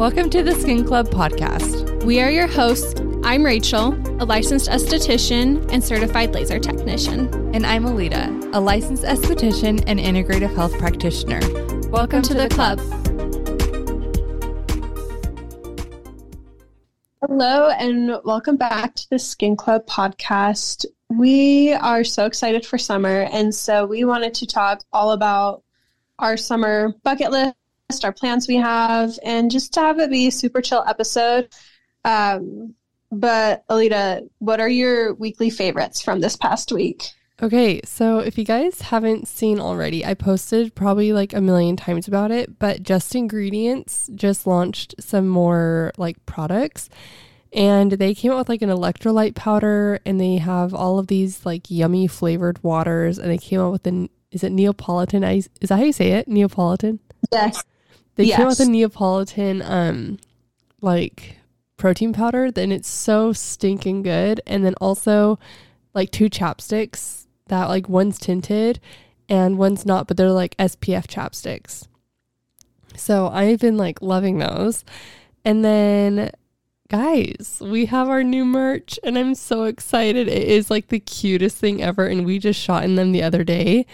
Welcome to the Skin Club podcast. We are your hosts. I'm Rachel, a licensed esthetician and certified laser technician. And I'm Alita, a licensed esthetician and integrative health practitioner. Welcome, Welcome to, to, the, the club. Hello, and welcome back to the Skin Club podcast. We are so excited for summer, and so we wanted to talk all about our summer bucket list our plans we have, and just to have it be a super chill episode. Um, but Alita, what are your weekly favorites from this past week? Okay, so if you guys haven't seen already, I posted probably like a million times about it, but Just Ingredients just launched some more like products and they came out with like an electrolyte powder and they have all of these like yummy flavored waters and they came out with an is it Neapolitan ice? Is that how you say it? Neapolitan? Yes. They yes. came out with a Neapolitan um like protein powder, then it's so stinking good. And then also like two chapsticks that like one's tinted and one's not, but they're like SPF chapsticks. So I've been like loving those. And then guys, we have our new merch and I'm so excited. It is like the cutest thing ever and we just shot in them the other day.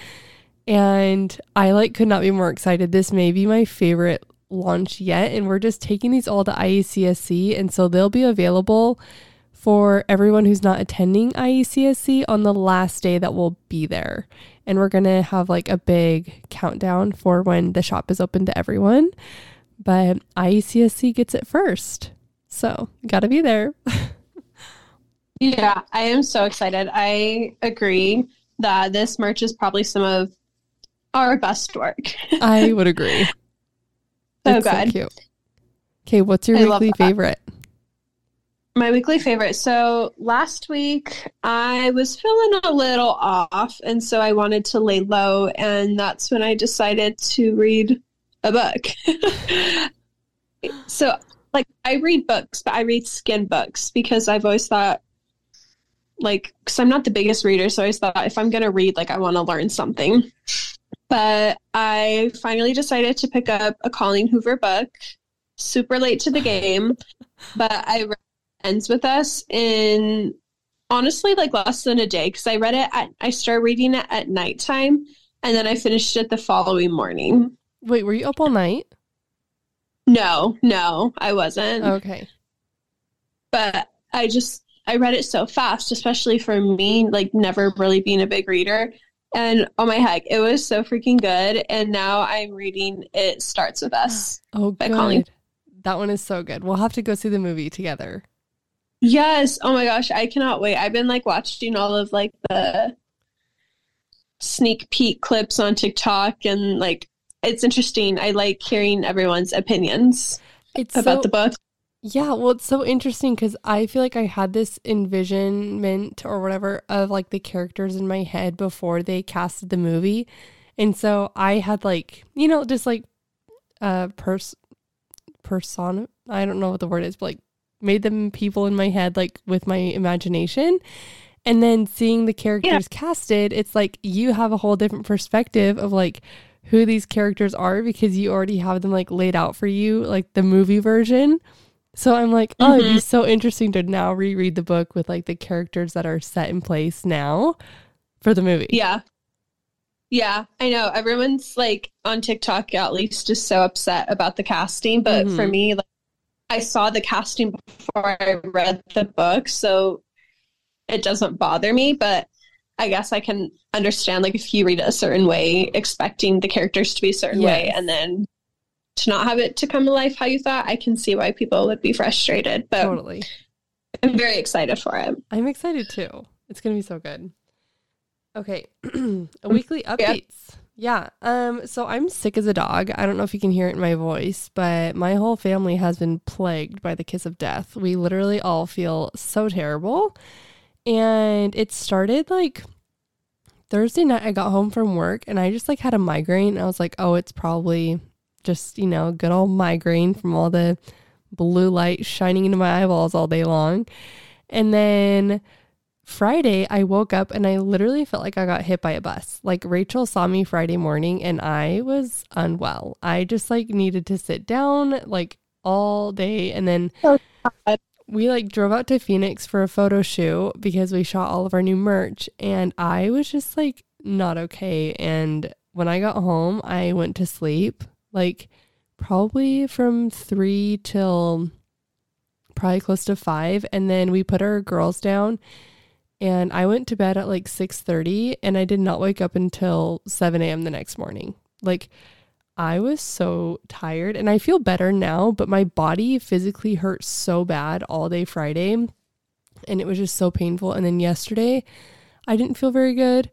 And I like could not be more excited. This may be my favorite launch yet. And we're just taking these all to IECSC. And so they'll be available for everyone who's not attending IECSC on the last day that we'll be there. And we're going to have like a big countdown for when the shop is open to everyone. But IECSC gets it first. So, got to be there. yeah, I am so excited. I agree that this merch is probably some of our best work. I would agree. Oh, so it's good. So okay, what's your I weekly favorite? My weekly favorite. So last week I was feeling a little off, and so I wanted to lay low, and that's when I decided to read a book. so, like, I read books, but I read skin books because I've always thought like because i'm not the biggest reader so i always thought if i'm going to read like i want to learn something but I finally decided to pick up a Colleen Hoover book. Super late to the game, but I read ends with us in honestly like less than a day because I read it at I started reading it at nighttime and then I finished it the following morning. Wait, were you up all night? No, no, I wasn't. Oh, okay. But I just I read it so fast, especially for me, like never really being a big reader. And oh my heck, it was so freaking good. And now I'm reading It Starts With Us. Oh, good. Colleen. That one is so good. We'll have to go see the movie together. Yes. Oh my gosh, I cannot wait. I've been like watching all of like the sneak peek clips on TikTok and like it's interesting. I like hearing everyone's opinions it's about so, the book. Yeah, well, it's so interesting because I feel like I had this envisionment or whatever of like the characters in my head before they casted the movie. And so I had like, you know, just like uh pers persona I don't know what the word is, but like made them people in my head like with my imagination. And then seeing the characters yeah. casted, it's like you have a whole different perspective of like who these characters are because you already have them like laid out for you, like the movie version. So I'm like, oh, mm-hmm. it'd be mm-hmm. so interesting to now reread the book with like the characters that are set in place now for the movie. Yeah. Yeah, I know. Everyone's like on TikTok at least just so upset about the casting, but mm-hmm. for me like I saw the casting before I read the book, so it doesn't bother me, but I guess I can understand like if you read it a certain way, expecting the characters to be a certain yes. way and then to not have it to come to life how you thought, I can see why people would be frustrated. But totally. I'm very excited for it. I'm excited too. It's gonna be so good. Okay. weekly updates. Yeah. Um, so I'm sick as a dog. I don't know if you can hear it in my voice, but my whole family has been plagued by the kiss of death. We literally all feel so terrible. And it started like Thursday night I got home from work and I just like had a migraine. I was like, "Oh, it's probably just, you know, good old migraine from all the blue light shining into my eyeballs all day long. And then Friday, I woke up and I literally felt like I got hit by a bus. Like Rachel saw me Friday morning and I was unwell. I just like needed to sit down. Like all day. And then Oh, we like drove out to Phoenix for a photo shoot because we shot all of our new merch. And I was just like not okay. And when I got home, I went to sleep like probably from three till probably close to five. And then we put our girls down and I went to bed at like 6:30 and I did not wake up until 7 a.m. the next morning. Like I was so tired and I feel better now, but my body physically hurt so bad all day Friday and it was just so painful. And then yesterday I didn't feel very good.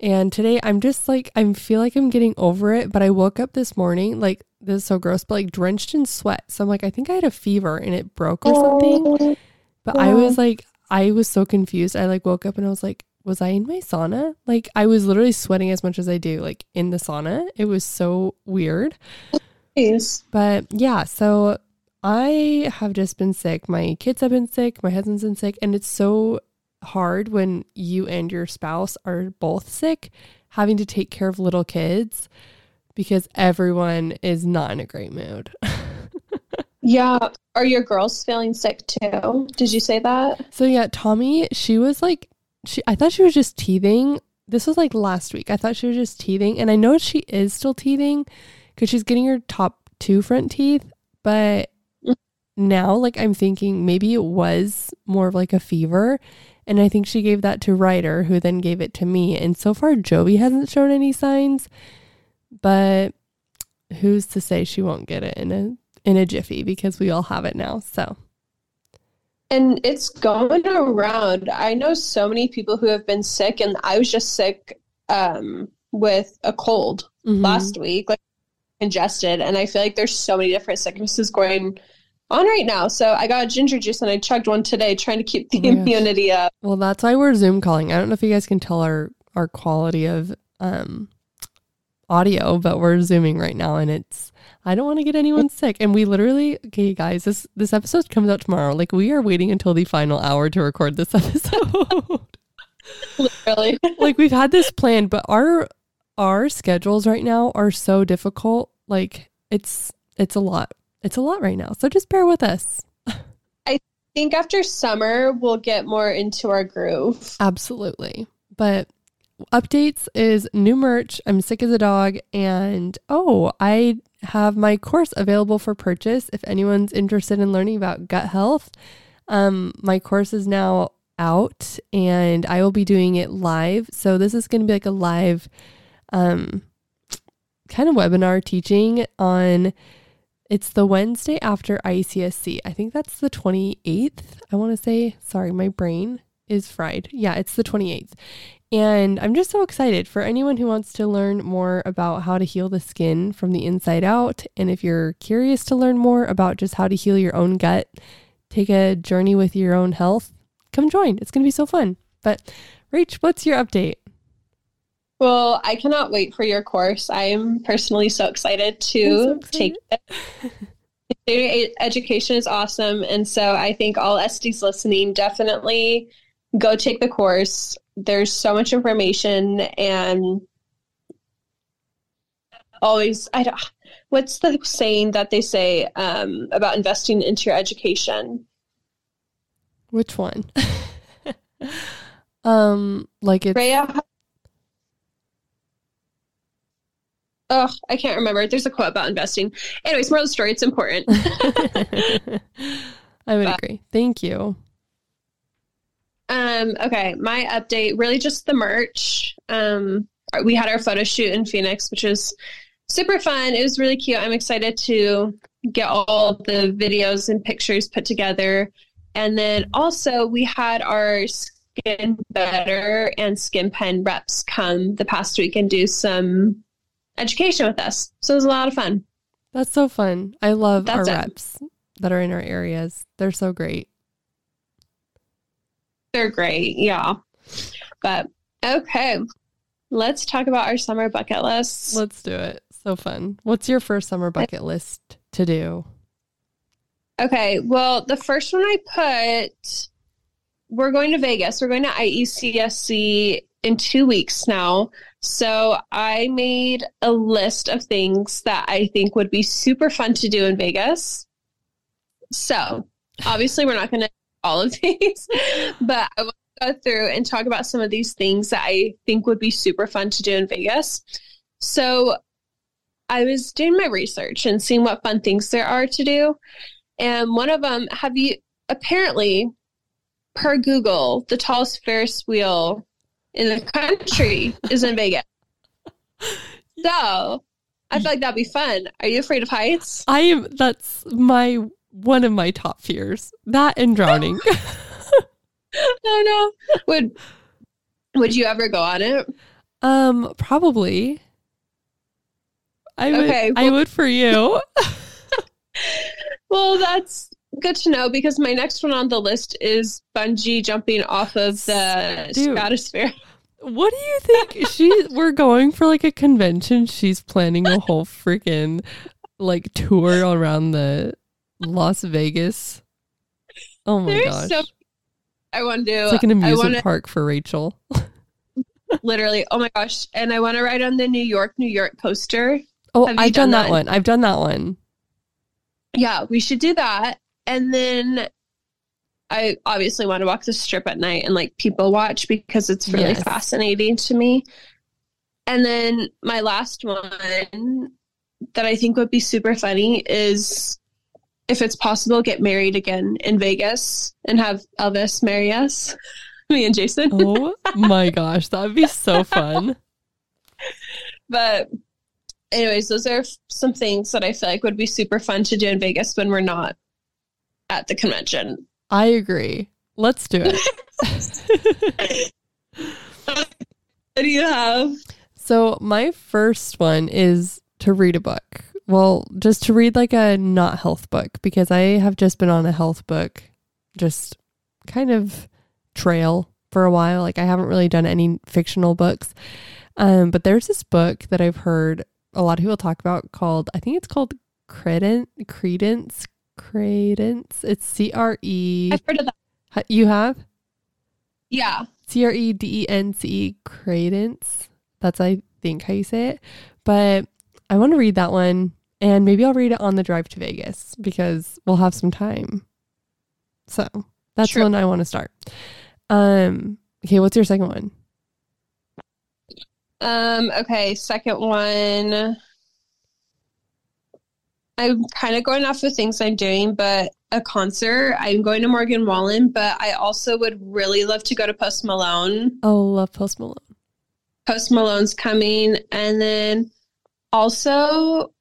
And today I'm just like I feel like I'm getting over it, but I woke up this morning like this is so gross, but like drenched in sweat. So I'm like I think I had a fever and it broke or something. Oh, but I was like, I was so confused. I like woke up and I was like, was I in my sauna? Like I was literally sweating as much as I do, like in the sauna. It was so weird. Jeez. But yeah, so I have just been sick. My kids have been sick. My husband's been sick. And it's so hard when you and your spouse are both sick, having to take care of little kids because everyone is not in a great mood. Yeah. Are your girls feeling sick too? Did you say that? So yeah, Tommy, she was like she I thought she was just teething. This was like last week. I thought she was just teething and I know she is still teething cuz she's getting her top two front teeth, but mm. now like I'm thinking maybe it was more of like a fever and I think she gave that to Ryder who then gave it to me and so far Joey hasn't shown any signs, but who's to say she won't get it in a in a jiffy because we all have it now. So And it's going around. I know so many people who have been sick, and I was just sick um, with a cold mhm. last week, like congested. And I feel like there's so many different sicknesses going on right now. So I got ginger juice and I chugged one today, trying to keep the Oh gosh. immunity up. Well, that's why we're Zoom calling. I don't know if you guys can tell our our quality of um audio, but we're zooming right now and it's I don't want to get anyone sick. And we literally okay guys, this this episode comes out tomorrow. Like we are waiting until the final hour to record this episode. Really. like we've had this planned, but our our schedules right now are so difficult. Like it's it's a lot. It's a lot right now. So just bear with us. I think after summer, we'll get more into our groove. Absolutely. But updates is new merch. I'm sick as a dog. And oh, I have my course available for purchase if anyone's interested in learning about gut health. Um, my course is now out and I will be doing it live. So this is going to be like a live um kind of webinar teaching on it's the Wednesday after IECSC. I think that's the 28th. I want to say, sorry, my brain is fried. Yeah, it's the 28th. And I'm just so excited for anyone who wants to learn more about how to heal the skin from the inside out. And if you're curious to learn more about just how to heal your own gut, take a journey with your own health, come join. It's going to be so fun. But, Rach, what's your update? Well, I cannot wait for your course. I am personally so excited to so take it. Continuing education is awesome. And so I think all SDs listening definitely go take the course. There's so much information and always, I don't, what's the saying that they say um, about investing into your education? Which one? um, like it's Rhea? Oh, I can't remember. There's a quote about investing. Anyways, moral of the story, it's important. I would But- agree. Thank you. Um, okay, my update really just the merch. Um, we had our photo shoot in Phoenix, which was super fun. It was really cute. I'm excited to get all the videos and pictures put together. And then also, we had our Skin Better and Skin Pen reps come the past week and do some education with us. So it was a lot of fun. That's so fun. I love That's our it. reps that are in our areas. They're so great. They're great, yeah. But okay, let's talk about our summer bucket lists. Let's do it. So fun. What's your first summer bucket list to do? Okay, well, the first one I put, we're going to Vegas. We're going to IECSC in two weeks now. So I made a list of things that I think would be super fun to do in Vegas. So, obviously, we're not going to all of these, but I to go through and talk about some of these things that I think would be super fun to do in Vegas. So, I was doing my research and seeing what fun things there are to do. And one of them, have you apparently, per Google, the tallest Ferris wheel in the country is in Vegas. So I feel like that'd be fun. Are you afraid of heights? I am. That's my one of my top fears. That and drowning. oh no. Would Would you ever go on it? um, probably. I would. Okay, I would for you. Well, that's good to know because my next one on the list is bungee jumping off of the Dude. stratosphere. What do you think? She we're going for like a convention. She's planning a whole freaking like tour around the Las Vegas. Oh my There's gosh. so I want to do. it's like an amusement want to park for Rachel. literally. Oh my gosh! And I want to ride on the New York, New York coaster. Oh, I've done, done that that? one. I've done that one. Yeah, we should do that. And then I obviously want to walk the strip at night and like people watch because it's really Yes. fascinating to me. And then my last one that I think would be super funny is if it's possible, get married again in Vegas and have Elvis marry us, me and Jason. Oh my gosh, that would be so fun. But anyways, those are some things that I feel like would be super fun to do in Vegas when we're not at the convention. I agree. Let's do it. What do you have? So, my first one is to read a book. Well, just to read like a not health book because I have just been on a health book, just kind of trail for a while. Like, I haven't really done any fictional books. Um, but there's this book that I've heard a lot of people talk about called, I think it's called Credence, Credence, Credence. It's C R E. I've heard of that. You have? Yeah. C R E D E N C E Credence. That's I think how you say it. But I want to read that one and maybe I'll read it on the drive to Vegas because we'll have some time. So that's True. when I want to start. Um okay, what's your second one? Um, okay, second one. I'm kind of going off of things I'm doing, but a concert. I'm going to Morgan Wallen, but I also would really love to go to Post Malone. Oh, love Post Malone. Post Malone's coming. And then also,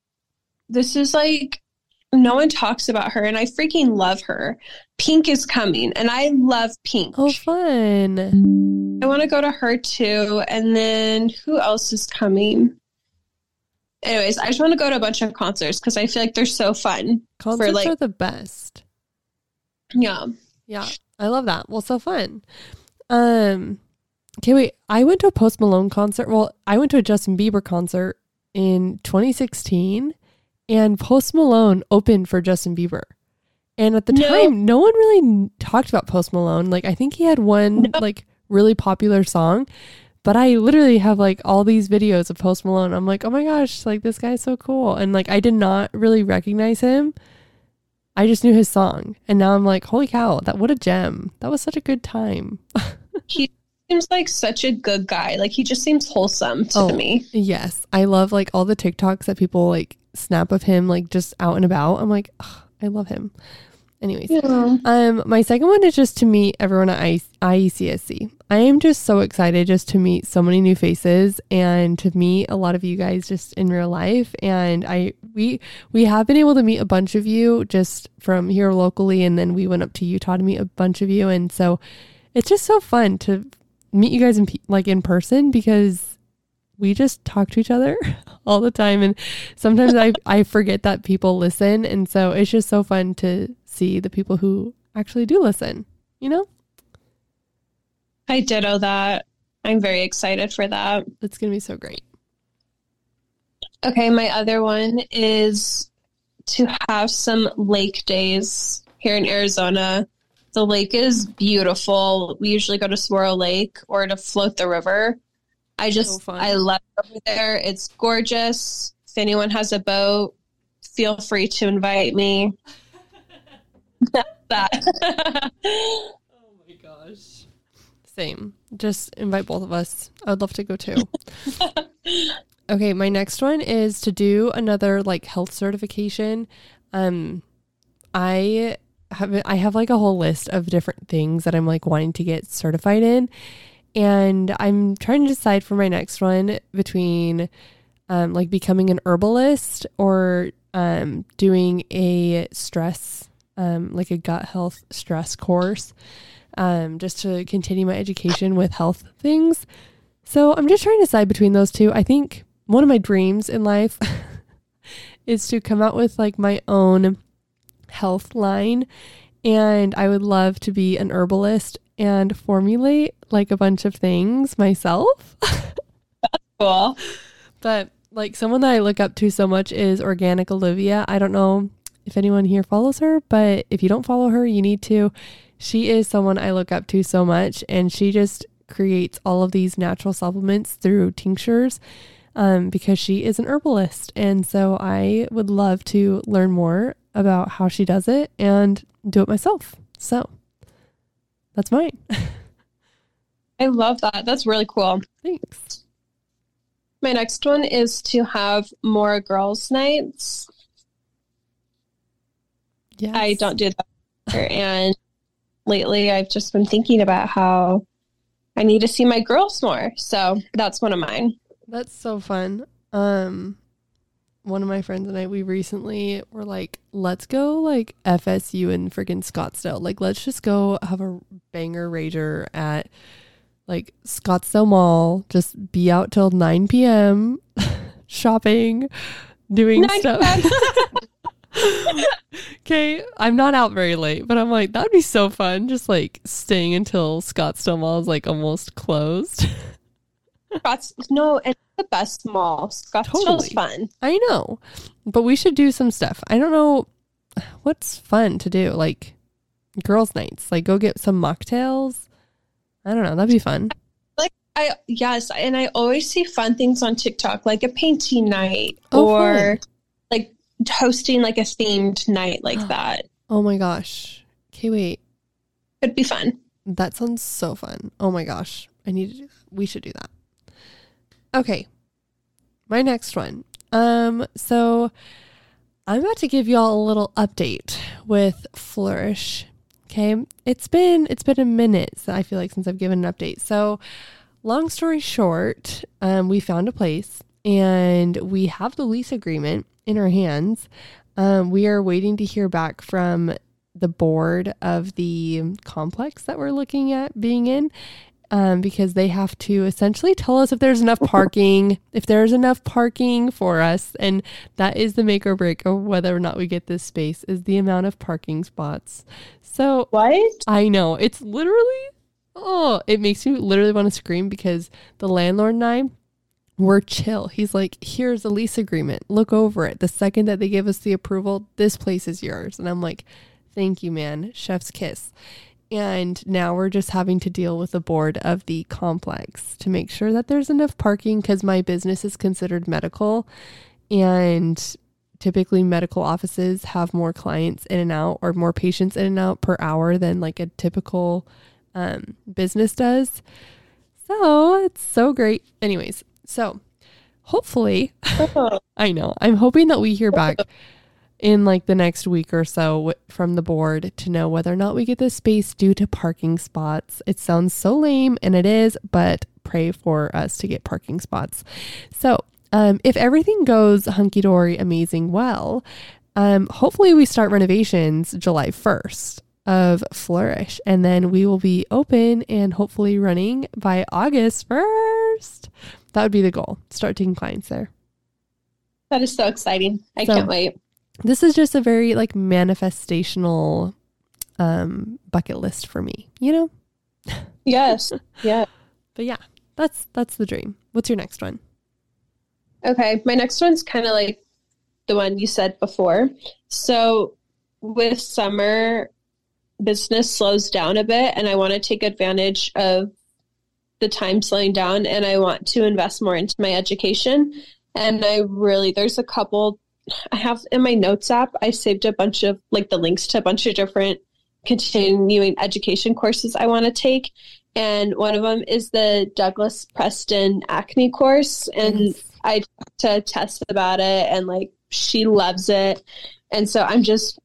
this is like, no one talks about her, and I freaking love her. Pink is coming, and I love Pink. Oh, fun. I want to go to her too. And then who else is coming? Anyways, I just want to go to a bunch of concerts because I feel like they're so fun. Concerts like- are the best. Yeah. Yeah, I love that. Well, so fun. Um, okay, wait. I went to a Post Malone concert. Well, I went to a Justin Bieber concert in 2016, and Post Malone opened for Justin Bieber. And at the No. time, no one really talked about Post Malone. Like, I think he had one No. like really popular song, but I literally have like all these videos of Post Malone. I'm like, oh my gosh, like this guy's so cool. And like, I did not really recognize him. I just knew his song. And now I'm like, holy cow, that what a gem. That was such a good time. He seems like such a good guy. Like he just seems wholesome to Oh. me. yes. I love like all the TikToks that people like snap of him like just out and about. I'm like, I love him. Anyways, Yeah. Um, my second one is just to meet everyone at IECSC. I am just so excited just to meet so many new faces and to meet a lot of you guys just in real life. And I we we have been able to meet a bunch of you just from here locally, and then we went up to Utah to meet a bunch of you, and so it's just so fun to meet you guys in like in person because we just talk to each other all the time and sometimes I, I forget that people listen and so it's just so fun to see the people who actually do listen you know I ditto that. I'm very excited for that. it's gonna be so great Okay, my other one is to have some lake days here in Arizona. The lake is beautiful. We usually go to Saguaro Lake or to float the river. I just So. I love it over there. It's gorgeous. If anyone has a boat, feel free to invite me. that. Oh my gosh. Same. Just invite both of us. I would love to go too. okay, my next one is to do another like health certification. Um I have I have like a whole list of different things that I'm like wanting to get certified in. And I'm trying to decide for my next one between um like becoming an herbalist or um doing a stress um like a gut health stress course um, just to continue my education with health things. So I'm just trying to decide between those two. I think one of my dreams in life is to come out with like my own health line. And I would love to be an herbalist and formulate like a bunch of things myself. That's cool. But like someone that I look up to so much is Organic Olivia. I don't know if anyone here follows her, but if you don't follow her, you need to. She is someone I look up to so much, and she just creates all of these natural supplements through tinctures um, because she is an herbalist. And so I would love to learn more about how she does it and do it myself. So that's mine. I love that. That's really cool. Thanks. My next one is to have more girls' nights. Yes. I don't do that. and lately I've just been thinking about how I need to see my girls more. So that's one of mine. That's so fun. Um one of my friends and I we recently were like, let's go like FSU in freaking Scottsdale. Like let's just go have a banger rager at like Scottsdale Mall. Just be out till 9 p.m. shopping, doing 9 stuff. okay, I'm not out very late, but I'm like, that'd be so fun. Just like staying until Scottsdale Mall is like almost closed. Scotts no, it's the best mall. Scottsdale's Totally. fun. I know, but we should do some stuff. I don't know what's fun to do, like girls' nights, like go get some mocktails. I don't know. That'd be fun. Like I yes, and I always see fun things on TikTok, like a painting night Oh, or fun. Hosting like a themed night like that. Oh my gosh. Okay, wait. It'd be fun. That sounds so fun. Oh my gosh. I need to do that. we should do that. Okay. My next one. Um so I'm about to give y'all a little update with Flourish. Okay? It's been it's been a minute, so I feel like since I've given an update. So long story short, um we found a place and we have the lease agreement in our hands. Um we are waiting to hear back from the board of the complex that we're looking at being in um, because they have to essentially tell us if there's enough parking, if there's enough parking for us. And that is the make or break of whether or not we get this space is the amount of parking spots. So What? I know it's literally, oh, it makes you literally want to scream because the landlord and I, we're chill. He's like, here's a lease agreement. Look over it. The second that they give us the approval, this place is yours. And I'm like, thank you, man. Chef's kiss. And now we're just having to deal with the board of the complex to make sure that there's enough parking because my business is considered medical. And typically, medical offices have more clients in and out or more patients in and out per hour than like a typical um, business does. So it's so great. Anyways, so hopefully, I know, I'm hoping that we hear back in like the next week or so from the board to know whether or not we get this space due to parking spots. It sounds so lame, and it is, but pray for us to get parking spots. So, um, if everything goes hunky dory, amazing, well, um, hopefully we start renovations July 1st of Flourish, and then we will be open and hopefully running by August 1st. That would be the goal. Start taking clients there. That is so exciting. I So- can't wait. this is just a very like manifestational um bucket list for me you know Yes. yeah. but yeah that's that's the dream what's your next one Okay. My next one's kind of like the one you said before. So with summer, business slows down a bit, and I want to take advantage of the time slowing down, and I want to invest more into my education. And I really, there's a couple I have in my notes app, I saved a bunch of like the links to a bunch of different continuing education courses I want to take. And one of them is the Douglas Preston acne course. And Yes. I talked to Tess about it and like she loves it. And so I'm just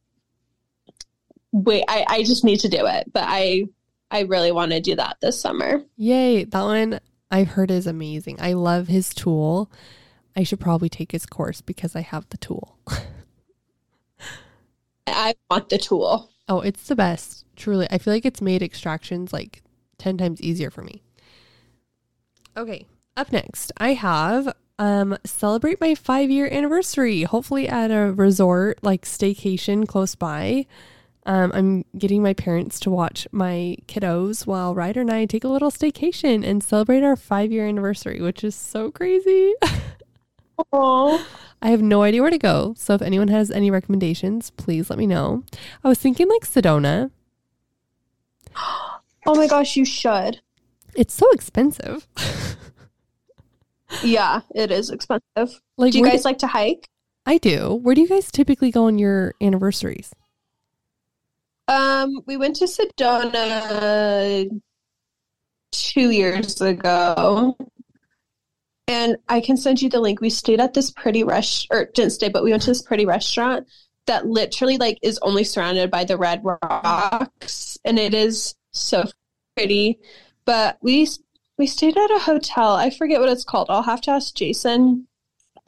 wait, I, I just need to do it. But I I really want to do that this summer. Yay. That one I've heard is amazing. I love his tool. I should probably take his course because I have the tool. I want the tool. Oh, it's the best. Truly. I feel like it's made extractions like 10 times easier for me. Okay. Up next, I have um celebrate my 5-year anniversary, hopefully at a resort like staycation close by. Um, I'm getting my parents to watch my kiddos while Ryder and I take a little staycation and celebrate our 5-year anniversary, which is so crazy. Oh, I have no idea where to go. So if anyone has any recommendations, please let me know. I was thinking like Sedona. oh my gosh, you should. It's so expensive. Yeah, it is expensive. Like, do you guys like to hike? I do. Where do you guys typically go on your anniversaries? Um, we went to Sedona two years ago. And I can send you the link. We stayed at this pretty rush or didn't stay, but we went to this pretty restaurant that literally like is only surrounded by the red rocks and it is so pretty. But we we stayed at a hotel. I forget what it's called. I'll have to ask Jason.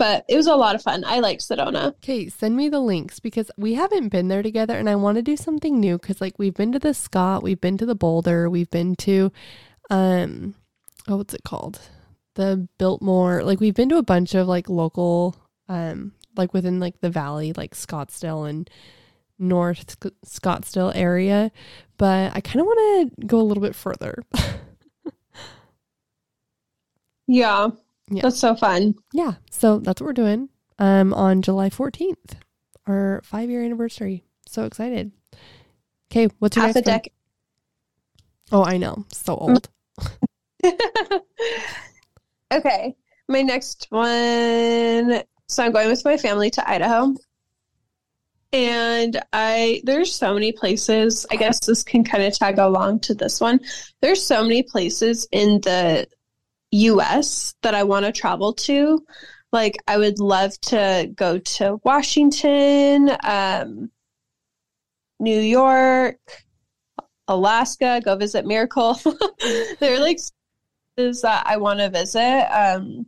But it was a lot of fun. I like Sedona. Okay, send me the links because we haven't been there together and I want to do something new cuz like we've been to the Scott, we've been to the Boulder, we've been to um oh what's it called? The Biltmore. Like we've been to a bunch of like local um like within like the valley like Scottsdale and North Sc- Scottsdale area, but I kind of want to go a little bit further. Yeah. Yeah. That's so fun. yeah, so that's what we're doing um on July 14th, our 5-year anniversary. So excited. Okay, what's your Half a next one? deck. Oh, I know. So old. okay. My next one. So I'm going with my family to Idaho. And I there's so many places. I guess this can kind of tag along to this one. There's so many places in the US that I want to travel to. Like I would love to go to Washington, um, New York, Alaska, go visit Miracle. They're like places that I want to visit. Um,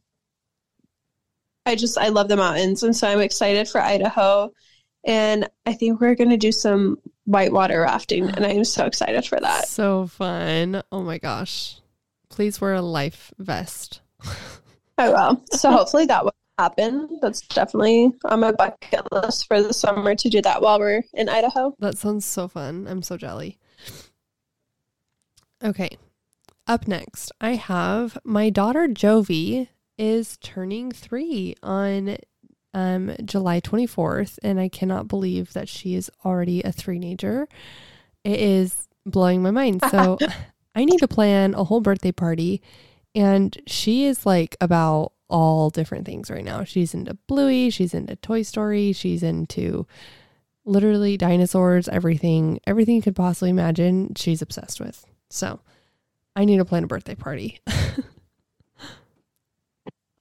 I just I love the mountains, and so I'm excited for Idaho. And I think we're gonna do some whitewater rafting, and I am so excited for that. So fun. Oh my gosh. Please wear a life vest. I will. So hopefully that will happen. That's definitely on my bucket list for the summer to do that while we're in Idaho. That sounds so fun. I'm so jelly. Okay. Up next, I have my daughter Jovi is turning three on um, July 24th, and I cannot believe that she is already a three-nager. It is blowing my mind. So I need to plan a whole birthday party, and she is like about all different things right now. She's into Bluey, she's into Toy Story, she's into literally dinosaurs, everything, everything you could possibly imagine, she's obsessed with. So I need to plan a birthday party.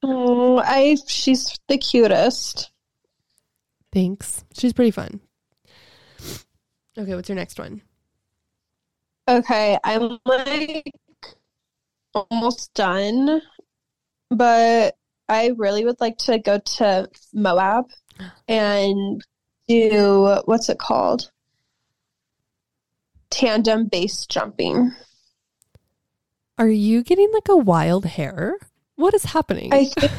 Oh, I she's the cutest. Thanks. She's pretty fun. Okay, what's your next one? Okay, I'm like almost done, but I really would like to go to Moab and do what's it called? Tandem base jumping. Are you getting like a wild hair? What is happening? I think,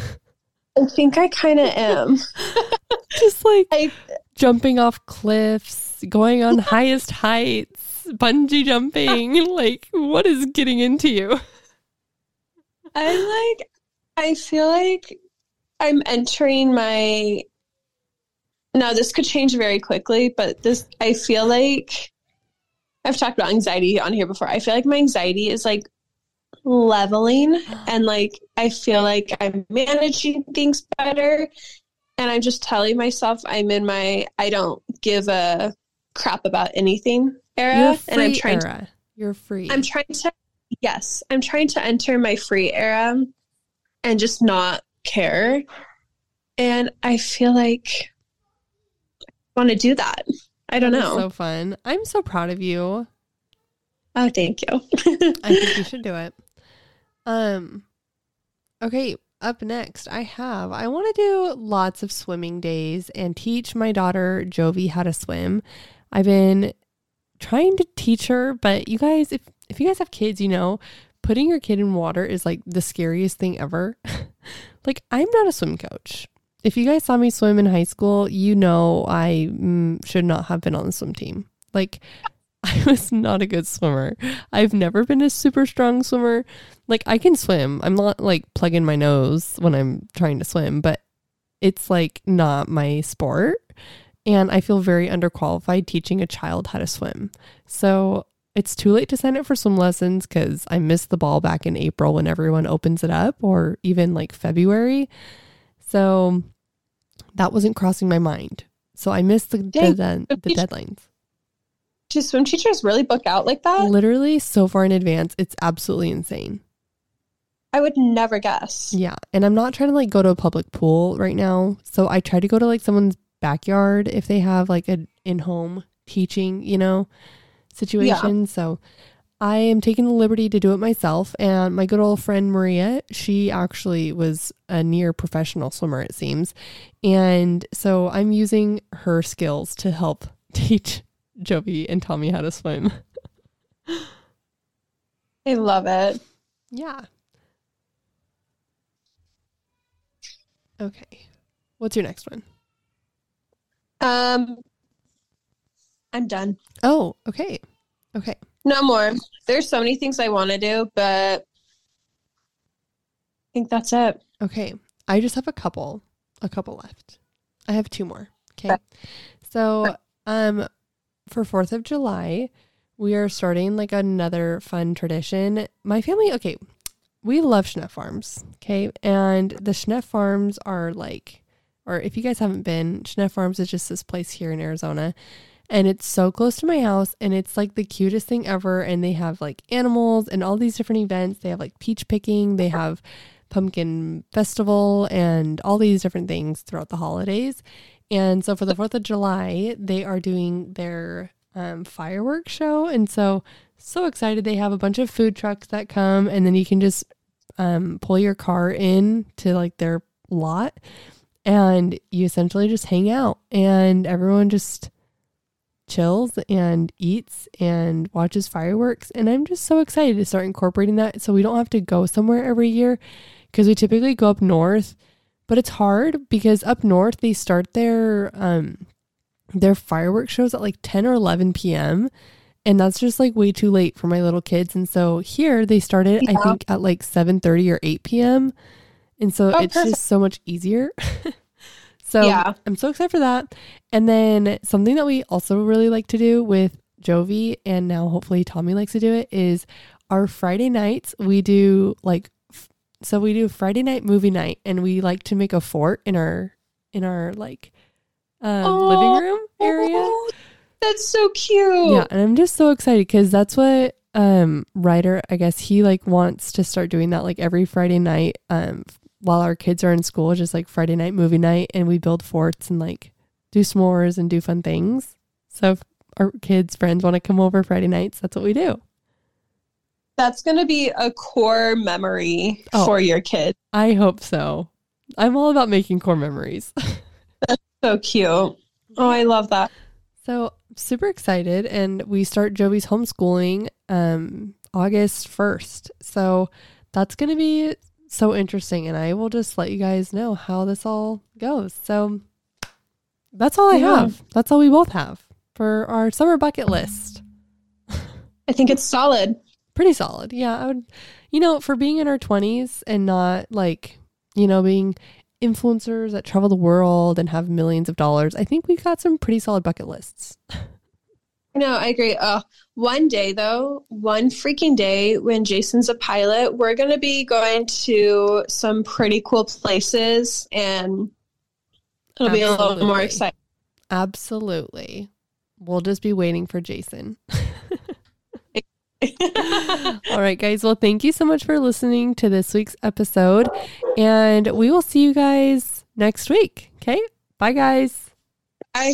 I think I kind of am. Just like I jumping off cliffs, going on highest heights, bungee jumping. like, what is getting into you? I'm like, I feel like I'm entering my. Now, this could change very quickly, but this, I feel like I've talked about anxiety on here before. I feel like my anxiety is like leveling, and like I feel like I'm managing things better. and I'm just telling myself I'm in my I don't give a crap about anything era and I'm trying to era. You're free. I'm trying to yes, I'm trying to enter my free era and just not care. And I feel like I want to do that. I don't That's know. So fun. I'm so proud of you. oh, thank you. I think you should do it. Um okay, up next I have I want to do lots of swimming days and teach my daughter Jovi how to swim. I've been trying to teach her, but you guys if if you guys have kids, you know, putting your kid in water is like the scariest thing ever. like I'm not a swim coach. If you guys saw me swim in high school, you know I mm, should not have been on the swim team. Like I was not a good swimmer. I've never been a super strong swimmer. Like I can swim. I'm not like plugging my nose when I'm trying to swim, but it's like not my sport. And I feel very underqualified teaching a child how to swim. So it's too late to sign up for swim lessons because I missed the ball back in April when everyone opens it up, or even like February. So that wasn't crossing my mind. So I missed the, the, the, the deadlines. Do swim teachers really book out like that? Literally so far in advance. It's absolutely insane. I would never guess. Yeah. And I'm not trying to like go to a public pool right now. So I try to go to like someone's backyard if they have like an in home teaching, you know, situation. So I am taking the liberty to do it myself. And my good old friend Maria, she actually was a near professional swimmer, it seems. And so I'm using her skills to help teach Jovi and Tommy how to swim. I love it. Yeah. Okay. What's your next one? Um, I'm done. Oh, okay. Okay. No more. There's so many things I want to do, but I think that's it. Okay. I just have a couple, a couple left. I have two more. Okay. So, um, for 4th of July, we are starting like another fun tradition. My family, okay, we love Schnepf Farms. Okay. And the Schnepf Farms are like, or if you guys haven't been, Schnepf Farms is just this place here in Arizona. And it's so close to my house and it's like the cutest thing ever. And they have like animals and all these different events. They have like peach picking, they have pumpkin festival and all these different things throughout the holidays. And so for the 4th of July, they are doing their um, fireworks show. And so, so excited. They have a bunch of food trucks that come and then you can just um, pull your car in to like their lot and you essentially just hang out and everyone just chills and eats and watches fireworks. And i'm just so excited to start incorporating that so we don't have to go somewhere every year because we typically go up north. But it's hard because up north they start their um their fireworks shows at like 10 or 11 p.m and that's just like way too late for my little kids. And so here they started i think at like 7.30 or 8 p.m and so Oh, it's perfect. just so much easier so Yeah. i'm so excited for that and then something that we also really like to do with jovi and now hopefully tommy likes to do it is our friday nights we do like f- so we do friday night movie night and we like to make a fort in our in our like um, Aw. living room area Oh, that's so cute. yeah, and I'm just so excited because that's what um Ryder, I guess he like wants to start doing that like every Friday night um while our kids are in school, just like Friday night movie night and we build forts and like do s'mores and do fun things. So if our kids friends want to come over Friday nights, that's what we do. That's going to be a core memory Oh. for your kid. I hope so. I'm all about making core memories. That's so cute. Oh, I love that. So super excited, and we start Jovi's homeschooling um August first. So that's gonna be so interesting, and I will just let you guys know how this all goes. So that's all I Yeah. have. That's all we both have for our summer bucket list. I think it's solid. Pretty solid, yeah. I would, you know, for being in our twenties and not like you know being influencers that travel the world and have millions of dollars. I think we've got some pretty solid bucket lists. No, I agree. Uh, one day, though, one freaking day when Jason's a pilot, we're going to be going to some pretty cool places. And It'll be a little more exciting. Absolutely. We'll just be waiting for Jason. All right, guys. Well, thank you so much for listening to this week's episode. And we will see you guys next week. Okay. Bye, guys. Bye.